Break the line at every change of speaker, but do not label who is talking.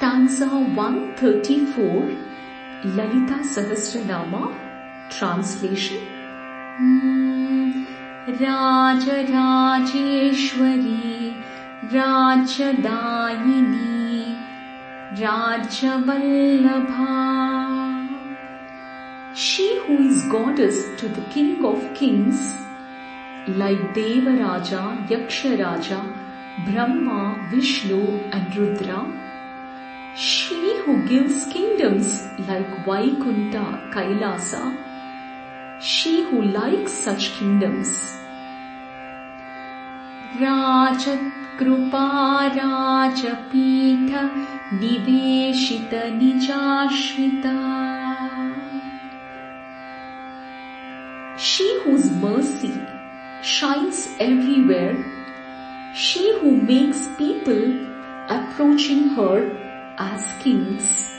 stanza 134, Lalita Sahasranama, translation. Hmm, Raja Rajeshwari, Rajadayini, Rajavallabha. She who is goddess to the king of kings, like Devaraja, Yaksharaja, Brahma, Vishnu and Rudra, who gives kingdoms like Vaikunta, Kailasa, she who likes such kingdoms. Rajatkrupa Rajapita Niveshita Nijashrita She whose mercy shines everywhere, she who makes people approaching her as kings.